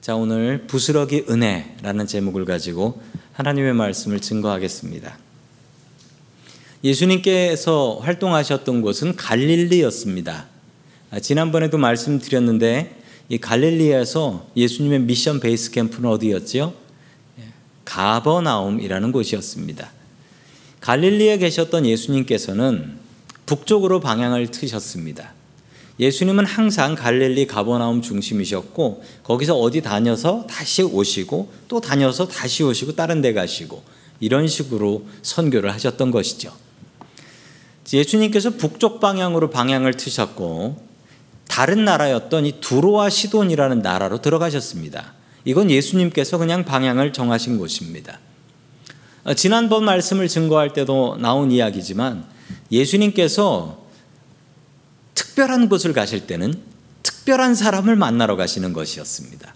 자, 오늘 부스러기 은혜라는 제목을 가지고 하나님의 말씀을 증거하겠습니다. 예수님께서 활동하셨던 곳은 갈릴리였습니다. 아, 지난번에도 말씀드렸는데 이 갈릴리에서 예수님의 미션 베이스 캠프는 어디였지요? 예, 가버나움이라는 곳이었습니다. 갈릴리에 계셨던 예수님께서는 북쪽으로 방향을 트셨습니다. 예수님은 항상 갈릴리 가버나움 중심이셨고 거기서 어디 다녀서 다시 오시고 또 다녀서 다시 오시고 다른 데 가시고 이런 식으로 선교를 하셨던 것이죠. 예수님께서 북쪽 방향으로 방향을 트셨고 다른 나라였던 이 두로와 시돈이라는 나라로 들어가셨습니다. 이건 예수님께서 그냥 방향을 정하신 곳입니다. 어, 지난번 말씀을 증거할 때도 나온 이야기지만 예수님께서 특별한 곳을 가실 때는 특별한 사람을 만나러 가시는 것이었습니다.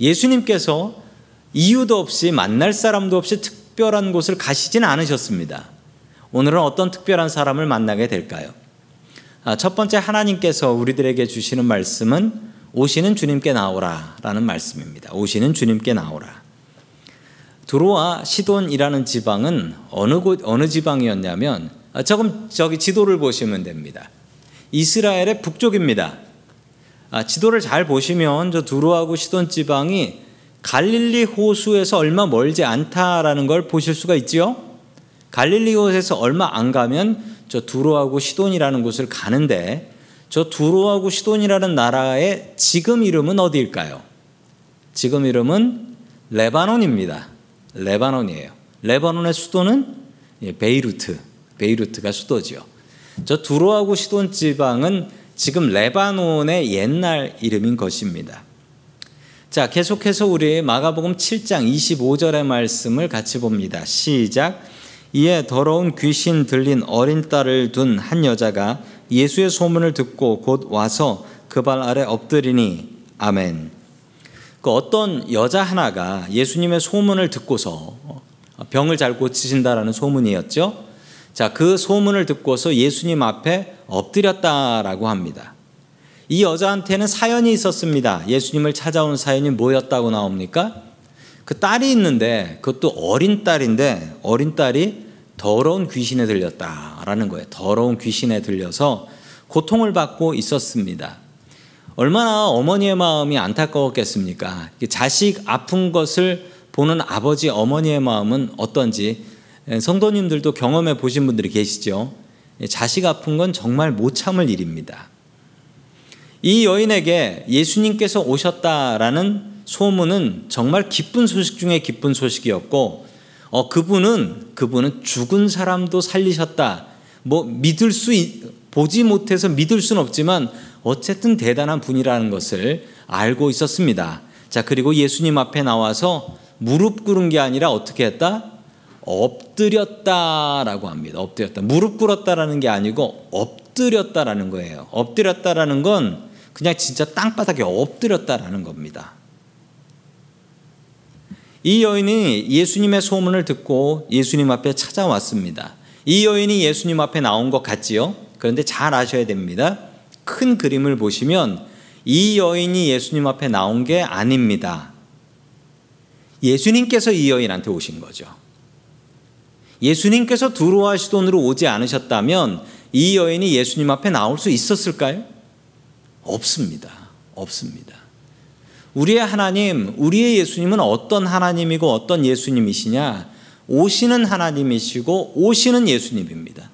예수님께서 이유도 없이 만날 사람도 없이 특별한 곳을 가시진 않으셨습니다. 오늘은 어떤 특별한 사람을 만나게 될까요? 아, 첫 번째 하나님께서 우리들에게 주시는 말씀은 오시는 주님께 나오라 라는 말씀입니다. 오시는 주님께 나오라. 두로와 시돈이라는 지방은 어느 곳, 어느 지방이었냐면, 아, 조금 저기 지도를 보시면 됩니다. 이스라엘의 북쪽입니다. 아, 지도를 잘 보시면 저 두로하고 시돈 지방이 갈릴리 호수에서 얼마 멀지 않다라는 걸 보실 수가 있지요. 갈릴리 호수에서 얼마 안 가면 저 두로하고 시돈이라는 곳을 가는데 저 두로하고 시돈이라는 나라의 지금 이름은 어디일까요? 지금 이름은 레바논입니다. 레바논이에요. 레바논의 수도는 예, 베이루트, 베이루트가 수도지요. 저 두로하고 시돈 지방은 지금 레바논의 옛날 이름인 것입니다. 자, 계속해서 우리 마가복음 7장 25절의 말씀을 같이 봅니다. 시작. 이에 더러운 귀신 들린 어린 딸을 둔 한 여자가 예수의 소문을 듣고 곧 와서 그 발 아래 엎드리니 아멘. 그 어떤 여자 하나가 예수님의 소문을 듣고서 병을 잘 고치신다라는 소문이었죠. 자, 그 소문을 듣고서 예수님 앞에 엎드렸다라고 합니다. 이 여자한테는 사연이 있었습니다. 예수님을 찾아온 사연이 뭐였다고 나옵니까? 그 딸이 있는데 그것도 어린 딸인데 어린 딸이 더러운 귀신에 들렸다라는 거예요. 더러운 귀신에 들려서 고통을 받고 있었습니다. 얼마나 어머니의 마음이 안타까웠겠습니까? 자식 아픈 것을 보는 아버지 어머니의 마음은 어떤지 성도님들도 경험해 보신 분들이 계시죠. 자식 아픈 건 정말 못 참을 일입니다. 이 여인에게 예수님께서 오셨다라는 소문은 정말 기쁜 소식 중에 기쁜 소식이었고, 어, 그분은, 그분은 죽은 사람도 살리셨다. 뭐, 믿을 수, 보지 못해서 믿을 수는 없지만, 어쨌든 대단한 분이라는 것을 알고 있었습니다. 자, 그리고 예수님 앞에 나와서 무릎 꿇은 게 아니라 어떻게 했다? 엎드렸다라고 합니다. 엎드렸다. 무릎 꿇었다라는 게 아니고 엎드렸다라는 거예요. 엎드렸다라는 건 그냥 진짜 땅바닥에 엎드렸다라는 겁니다. 이 여인이 예수님의 소문을 듣고 예수님 앞에 찾아왔습니다. 이 여인이 예수님 앞에 나온 것 같지요? 그런데 잘 아셔야 됩니다. 큰 그림을 보시면 이 여인이 예수님 앞에 나온 게 아닙니다. 예수님께서 이 여인한테 오신 거죠. 예수님께서 두루와 시돈으로 오지 않으셨다면 이 여인이 예수님 앞에 나올 수 있었을까요? 없습니다. 없습니다. 우리의 하나님, 우리의 예수님은 어떤 하나님이고 어떤 예수님이시냐? 오시는 하나님이시고 오시는 예수님입니다.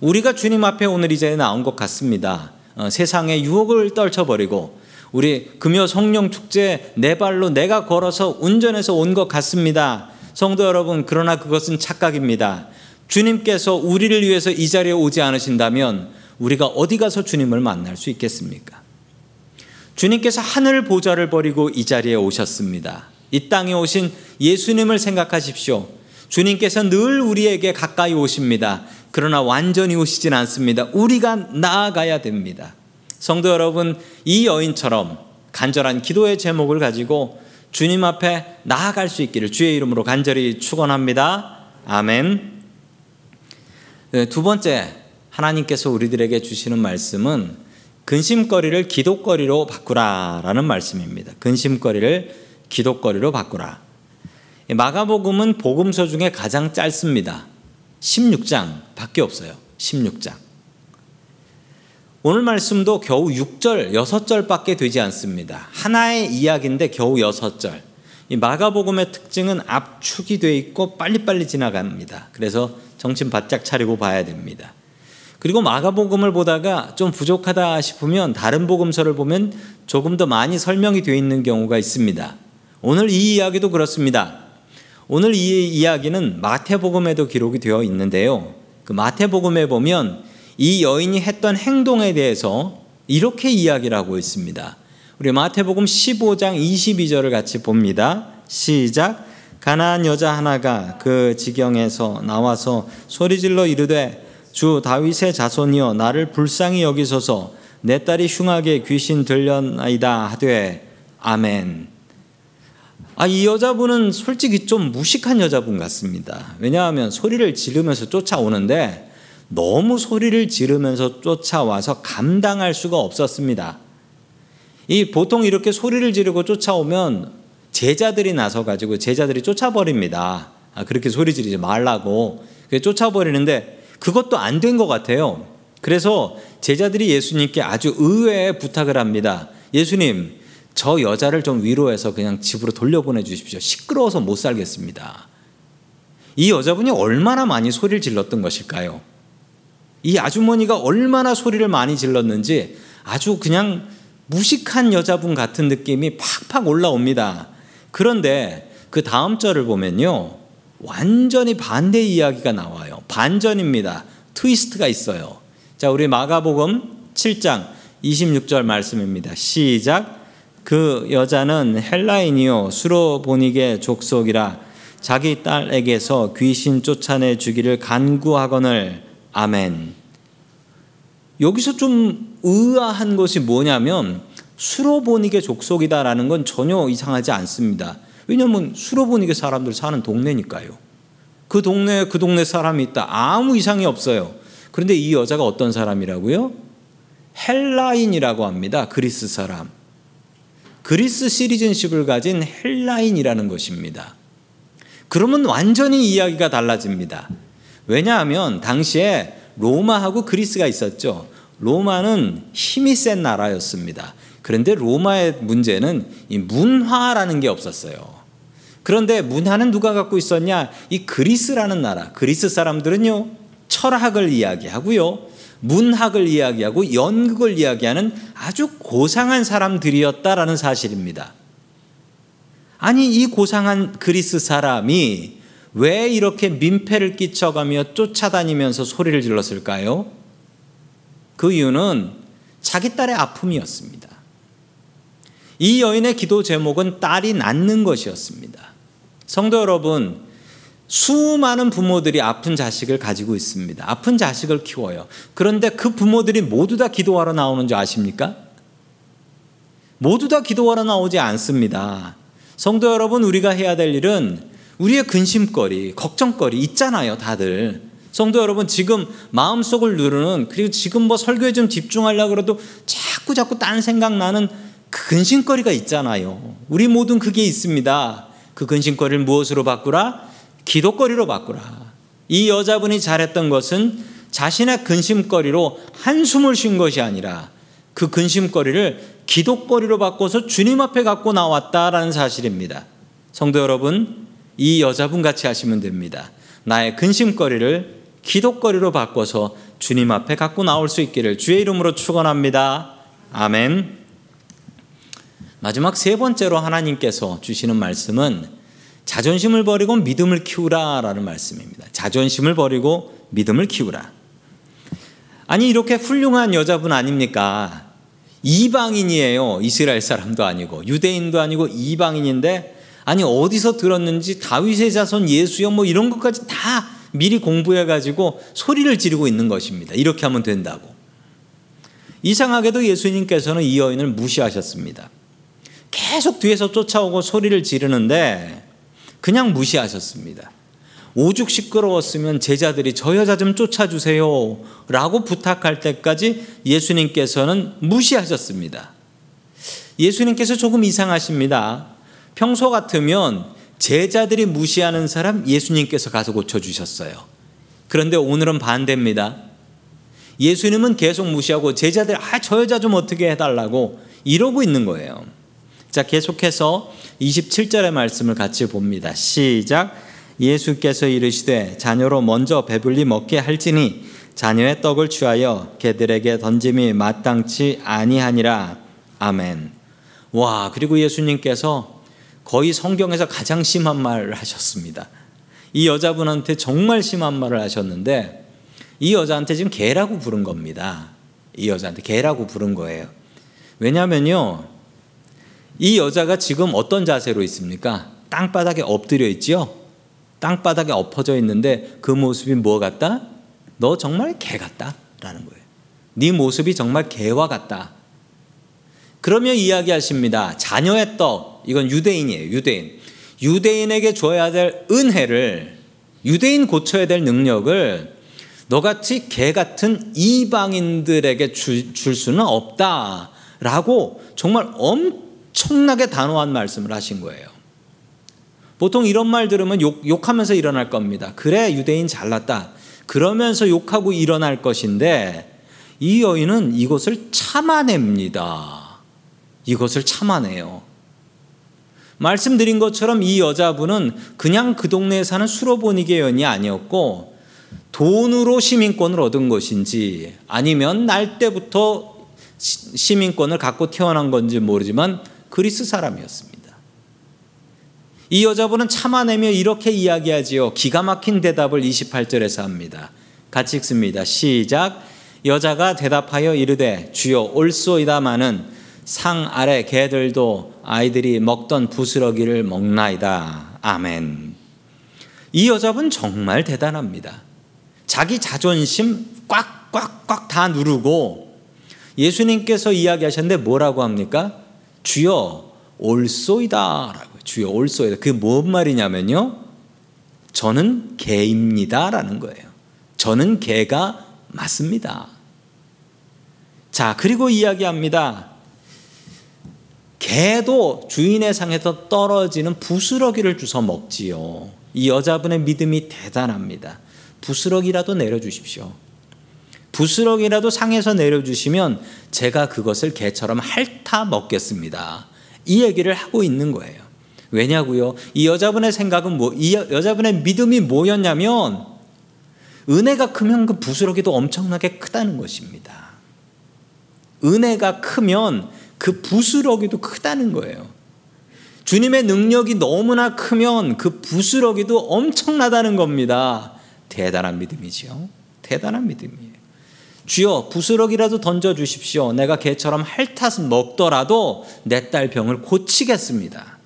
우리가 주님 앞에 오늘 이 자리에 나온 것 같습니다. 어, 세상의 유혹을 떨쳐버리고 우리 금요 성령 축제 내 발로 내가 걸어서 운전해서 온 것 같습니다. 성도 여러분, 그러나 그것은 착각입니다. 주님께서 우리를 위해서 이 자리에 오지 않으신다면 우리가 어디 가서 주님을 만날 수 있겠습니까? 주님께서 하늘 보좌를 버리고 이 자리에 오셨습니다. 이 땅에 오신 예수님을 생각하십시오. 주님께서 늘 우리에게 가까이 오십니다. 그러나 완전히 오시진 않습니다. 우리가 나아가야 됩니다. 성도 여러분, 이 여인처럼 간절한 기도의 제목을 가지고 주님 앞에 나아갈 수 있기를 주의 이름으로 간절히 축원합니다. 아멘. 네, 두 번째 하나님께서 우리들에게 주시는 말씀은 근심거리를 기독거리로 바꾸라라는 말씀입니다. 근심거리를 기독거리로 바꾸라. 마가복음은 복음서 중에 가장 짧습니다. 16장밖에 없어요. 16장. 오늘 말씀도 겨우 6절, 6절밖에 되지 않습니다. 하나의 이야기인데 겨우 6절. 이 마가복음의 특징은 압축이 돼 있고 빨리빨리 지나갑니다. 그래서 정신 바짝 차리고 봐야 됩니다. 그리고 마가복음을 보다가 좀 부족하다 싶으면 다른 복음서를 보면 조금 더 많이 설명이 되어 있는 경우가 있습니다. 오늘 이 이야기도 그렇습니다. 오늘 이 이야기는 마태복음에도 기록이 되어 있는데요. 그 마태복음에 보면 이 여인이 했던 행동에 대해서 이렇게 이야기를 하고 있습니다. 우리 마태복음 15장 22절을 같이 봅니다. 시작. 가나안 여자 하나가 그 지경에서 나와서 소리질러 이르되 주 다윗의 자손이여 나를 불쌍히 여기소서 내 딸이 흉하게 귀신 들렸나이다 하되 아멘. 아, 이 여자분은 솔직히 좀 무식한 여자분 같습니다. 왜냐하면 소리를 지르면서 쫓아오는데 너무 소리를 지르면서 쫓아와서 감당할 수가 없었습니다. 이 보통 이렇게 소리를 지르고 쫓아오면 제자들이 나서 가지고 제자들이 쫓아버립니다. 아, 그렇게 소리 지르지 말라고 쫓아버리는데 그것도 안 된 것 같아요. 그래서 제자들이 예수님께 아주 의외의 부탁을 합니다. 예수님, 저 여자를 좀 위로해서 그냥 집으로 돌려보내 주십시오. 시끄러워서 못 살겠습니다. 이 여자분이 얼마나 많이 소리를 질렀던 것일까요? 이 아주머니가 얼마나 소리를 많이 질렀는지 아주 그냥 무식한 여자분 같은 느낌이 팍팍 올라옵니다. 그런데 그 다음 절을 보면요. 완전히 반대 이야기가 나와요. 반전입니다. 트위스트가 있어요. 자, 우리 마가복음 7장 26절 말씀입니다. 시작. 그 여자는 헬라인이요 수로보닉의 족속이라 자기 딸에게서 귀신 쫓아내 주기를 간구하거늘 아멘. 여기서 좀 의아한 것이 뭐냐면 수로보닉의 족속이다라는 건 전혀 이상하지 않습니다. 왜냐하면 수로보닉의 사람들 사는 동네니까요. 그 동네에 그 동네 사람이 있다. 아무 이상이 없어요. 그런데 이 여자가 어떤 사람이라고요? 헬라인이라고 합니다. 그리스 사람. 그리스 시리즌십을 가진 헬라인이라는 것입니다. 그러면 완전히 이야기가 달라집니다. 왜냐하면 당시에 로마하고 그리스가 있었죠. 로마는 힘이 센 나라였습니다. 그런데 로마의 문제는 이 문화라는 게 없었어요. 그런데 문화는 누가 갖고 있었냐? 이 그리스라는 나라. 그리스 사람들은요, 철학을 이야기하고요, 문학을 이야기하고 연극을 이야기하는 아주 고상한 사람들이었다라는 사실입니다. 아니, 이 고상한 그리스 사람이 왜 이렇게 민폐를 끼쳐가며 쫓아다니면서 소리를 질렀을까요? 그 이유는 자기 딸의 아픔이었습니다. 이 여인의 기도 제목은 딸이 낳는 것이었습니다. 성도 여러분, 수많은 부모들이 아픈 자식을 가지고 있습니다. 아픈 자식을 키워요. 그런데 그 부모들이 모두 다 기도하러 나오는지 아십니까? 모두 다 기도하러 나오지 않습니다. 성도 여러분, 우리가 해야 될 일은 우리의 근심거리, 걱정거리 있잖아요, 다들. 성도 여러분, 지금 마음속을 누르는, 그리고 지금 뭐 설교에 좀 집중하려고 그래도 자꾸 자꾸 딴 생각 나는 그 근심거리가 있잖아요. 우리 모든 그게 있습니다. 그 근심거리를 무엇으로 바꾸라? 기도거리로 바꾸라. 이 여자분이 잘했던 것은 자신의 근심거리로 한숨을 쉰 것이 아니라 그 근심거리를 기도거리로 바꿔서 주님 앞에 갖고 나왔다라는 사실입니다. 성도 여러분, 이 여자분 같이 하시면 됩니다. 나의 근심거리를 기도거리로 바꿔서 주님 앞에 갖고 나올 수 있기를 주의 이름으로 축원합니다. 아멘. 마지막 세 번째로 하나님께서 주시는 말씀은 자존심을 버리고 믿음을 키우라라는 말씀입니다. 자존심을 버리고 믿음을 키우라. 아니 이렇게 훌륭한 여자분 아닙니까? 이방인이에요. 이스라엘 사람도 아니고 유대인도 아니고 이방인인데 아니 어디서 들었는지 다윗의 자손 예수여 뭐 이런 것까지 다 미리 공부해 가지고 소리를 지르고 있는 것입니다. 이렇게 하면 된다고. 이상하게도 예수님께서는 이 여인을 무시하셨습니다. 계속 뒤에서 쫓아오고 소리를 지르는데 그냥 무시하셨습니다. 오죽 시끄러웠으면 제자들이 저 여자 좀 쫓아주세요. 라고 부탁할 때까지 예수님께서는 무시하셨습니다. 예수님께서 조금 이상하십니다. 평소 같으면 제자들이 무시하는 사람 예수님께서 가서 고쳐주셨어요. 그런데 오늘은 반대입니다. 예수님은 계속 무시하고 제자들, 아, 저 여자 좀 어떻게 해달라고 이러고 있는 거예요. 자, 계속해서 27절의 말씀을 같이 봅니다. 시작. 예수께서 이르시되 자녀로 먼저 배불리 먹게 할지니 자녀의 떡을 취하여 개들에게 던짐이 마땅치 아니하니라. 아멘. 와, 그리고 예수님께서 거의 성경에서 가장 심한 말을 하셨습니다. 이 여자분한테 정말 심한 말을 하셨는데 이 여자한테 지금 개라고 부른 겁니다. 이 여자한테 개라고 부른 거예요. 왜냐면요. 이 여자가 지금 어떤 자세로 있습니까? 땅바닥에 엎드려 있지요? 땅바닥에 엎어져 있는데 그 모습이 뭐 같다? 너 정말 개 같다? 라는 거예요. 네 모습이 정말 개와 같다. 그러면 이야기하십니다. 자녀의 떡, 이건 유대인이에요. 유대인. 유대인에게 줘야 될 은혜를, 유대인 고쳐야 될 능력을 너같이 개 같은 이방인들에게 줄, 줄 수는 없다. 라고 정말 엄청나게 단호한 말씀을 하신 거예요. 보통 이런 말 들으면 욕, 욕하면서 일어날 겁니다. 그래, 유대인 잘났다. 그러면서 욕하고 일어날 것인데 이 여인은 이것을 참아냅니다. 이것을 참아내요. 말씀드린 것처럼 이 여자분은 그냥 그 동네에 사는 수로보니게 여인이 아니었고 돈으로 시민권을 얻은 것인지 아니면 날 때부터 시민권을 갖고 태어난 건지 모르지만 그리스 사람이었습니다. 이 여자분은 참아내며 이렇게 이야기하지요. 기가 막힌 대답을 28절에서 합니다. 같이 읽습니다. 시작. 여자가 대답하여 이르되 주여 올소이다마는 상 아래 개들도 아이들이 먹던 부스러기를 먹나이다. 아멘. 이 여자분 정말 대단합니다. 자기 자존심 꽉꽉꽉 다 누르고 예수님께서 이야기하셨는데 뭐라고 합니까? 주여 올소이다라고 주여 올소이다. 그게 뭔 말이냐면요. 저는 개입니다라는 거예요. 저는 개가 맞습니다. 자, 그리고 이야기합니다. 개도 주인의 상에서 떨어지는 부스러기를 주워 먹지요. 이 여자분의 믿음이 대단합니다. 부스러기라도 내려주십시오. 부스러기라도 상에서 내려주시면 제가 그것을 개처럼 핥아 먹겠습니다. 이 얘기를 하고 있는 거예요. 왜냐고요? 이 여자분의 생각은 뭐, 이 여자분의 믿음이 뭐였냐면 은혜가 크면 그 부스러기도 엄청나게 크다는 것입니다. 은혜가 크면 그 부스러기도 크다는 거예요. 주님의 능력이 너무나 크면 그 부스러기도 엄청나다는 겁니다. 대단한 믿음이지요. 대단한 믿음이에요. 주여 부스러기라도 던져 주십시오. 내가 개처럼 핥아서 먹더라도 내 딸 병을 고치겠습니다.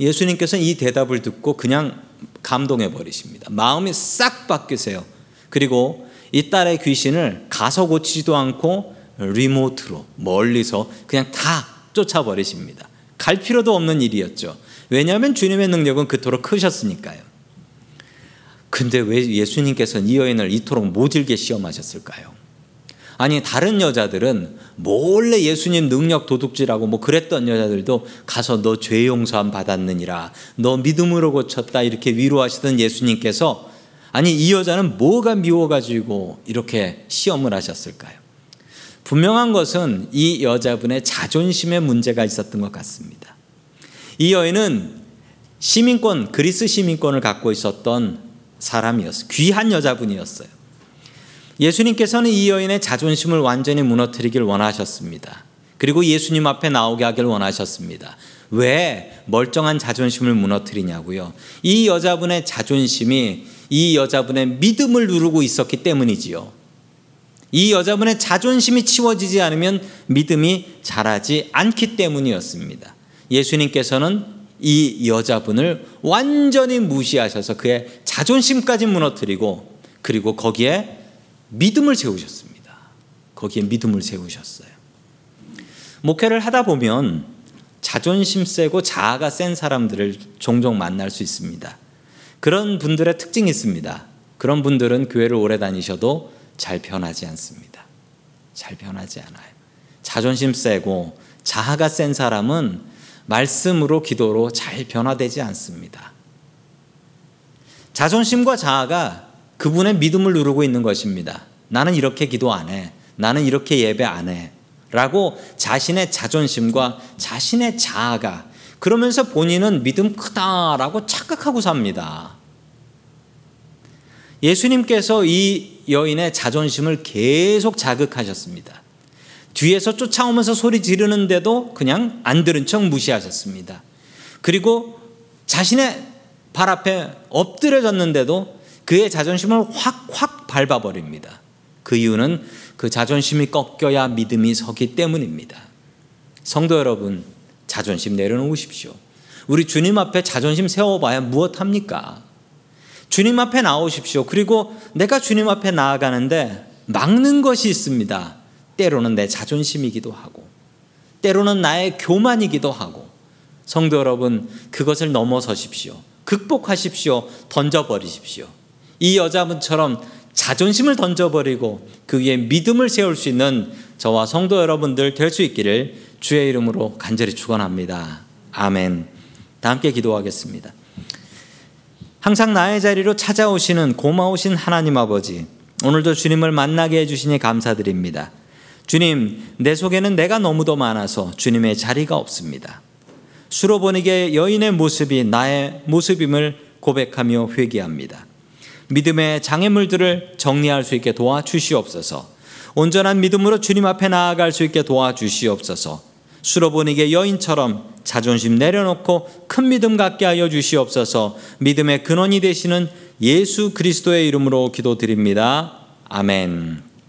예수님께서는 이 대답을 듣고 그냥 감동해 버리십니다. 마음이 싹 바뀌세요. 그리고 이 딸의 귀신을 가서 고치지도 않고 리모트로 멀리서 그냥 다 쫓아버리십니다. 갈 필요도 없는 일이었죠. 왜냐하면 주님의 능력은 그토록 크셨으니까요. 근데 왜 예수님께서는 이 여인을 이토록 모질게 시험하셨을까요? 아니 다른 여자들은 몰래 예수님 능력 도둑질하고 뭐 그랬던 여자들도 가서 너 죄 용서함 받았느니라 너 믿음으로 고쳤다 이렇게 위로하시던 예수님께서 아니 이 여자는 뭐가 미워가지고 이렇게 시험을 하셨을까요? 분명한 것은 이 여자분의 자존심에 문제가 있었던 것 같습니다. 이 여인은 시민권, 그리스 시민권을 갖고 있었던 사람이었어요. 귀한 여자분이었어요. 예수님께서는 이 여인의 자존심을 완전히 무너뜨리길 원하셨습니다. 그리고 예수님 앞에 나오게 하길 원하셨습니다. 왜 멀쩡한 자존심을 무너뜨리냐고요? 이 여자분의 자존심이 이 여자분의 믿음을 누르고 있었기 때문이지요. 이 여자분의 자존심이 치워지지 않으면 믿음이 자라지 않기 때문이었습니다. 예수님께서는 이 여자분을 완전히 무시하셔서 그의 자존심까지 무너뜨리고 그리고 거기에 믿음을 세우셨습니다. 거기에 믿음을 세우셨어요. 목회를 하다 보면 자존심 세고 자아가 센 사람들을 종종 만날 수 있습니다. 그런 분들의 특징이 있습니다. 그런 분들은 교회를 오래 다니셔도 잘 변하지 않습니다. 잘 변하지 않아요. 자존심 세고 자아가 센 사람은 말씀으로 기도로 잘 변화되지 않습니다. 자존심과 자아가 그분의 믿음을 누르고 있는 것입니다. 나는 이렇게 기도 안 해. 나는 이렇게 예배 안 해. 라고 자신의 자존심과 자신의 자아가 그러면서 본인은 믿음 크다라고 착각하고 삽니다. 예수님께서 이 여인의 자존심을 계속 자극하셨습니다. 뒤에서 쫓아오면서 소리 지르는데도 그냥 안 들은 척 무시하셨습니다. 그리고 자신의 발 앞에 엎드려졌는데도 그의 자존심을 확, 확 밟아버립니다. 그 이유는 그 자존심이 꺾여야 믿음이 서기 때문입니다. 성도 여러분, 자존심 내려놓으십시오. 우리 주님 앞에 자존심 세워봐야 무엇합니까? 주님 앞에 나오십시오. 그리고 내가 주님 앞에 나아가는데 막는 것이 있습니다. 때로는 내 자존심이기도 하고, 때로는 나의 교만이기도 하고, 성도 여러분, 그것을 넘어서십시오. 극복하십시오. 던져버리십시오. 이 여자분처럼 자존심을 던져버리고 그 위에 믿음을 세울 수 있는 저와 성도 여러분들 될 수 있기를 주의 이름으로 간절히 축원합니다. 아멘. 다 함께 기도하겠습니다. 항상 나의 자리로 찾아오시는 고마우신 하나님 아버지, 오늘도 주님을 만나게 해주시니 감사드립니다. 주님, 내 속에는 내가 너무도 많아서 주님의 자리가 없습니다. 수로 보니게 여인의 모습이 나의 모습임을 고백하며 회개합니다. 믿음의 장애물들을 정리할 수 있게 도와주시옵소서. 온전한 믿음으로 주님 앞에 나아갈 수 있게 도와주시옵소서. 수로 보니게 여인처럼 자존심 내려놓고 큰 믿음 갖게 하여 주시옵소서. 믿음의 근원이 되시는 예수 그리스도의 이름으로 기도드립니다. 아멘.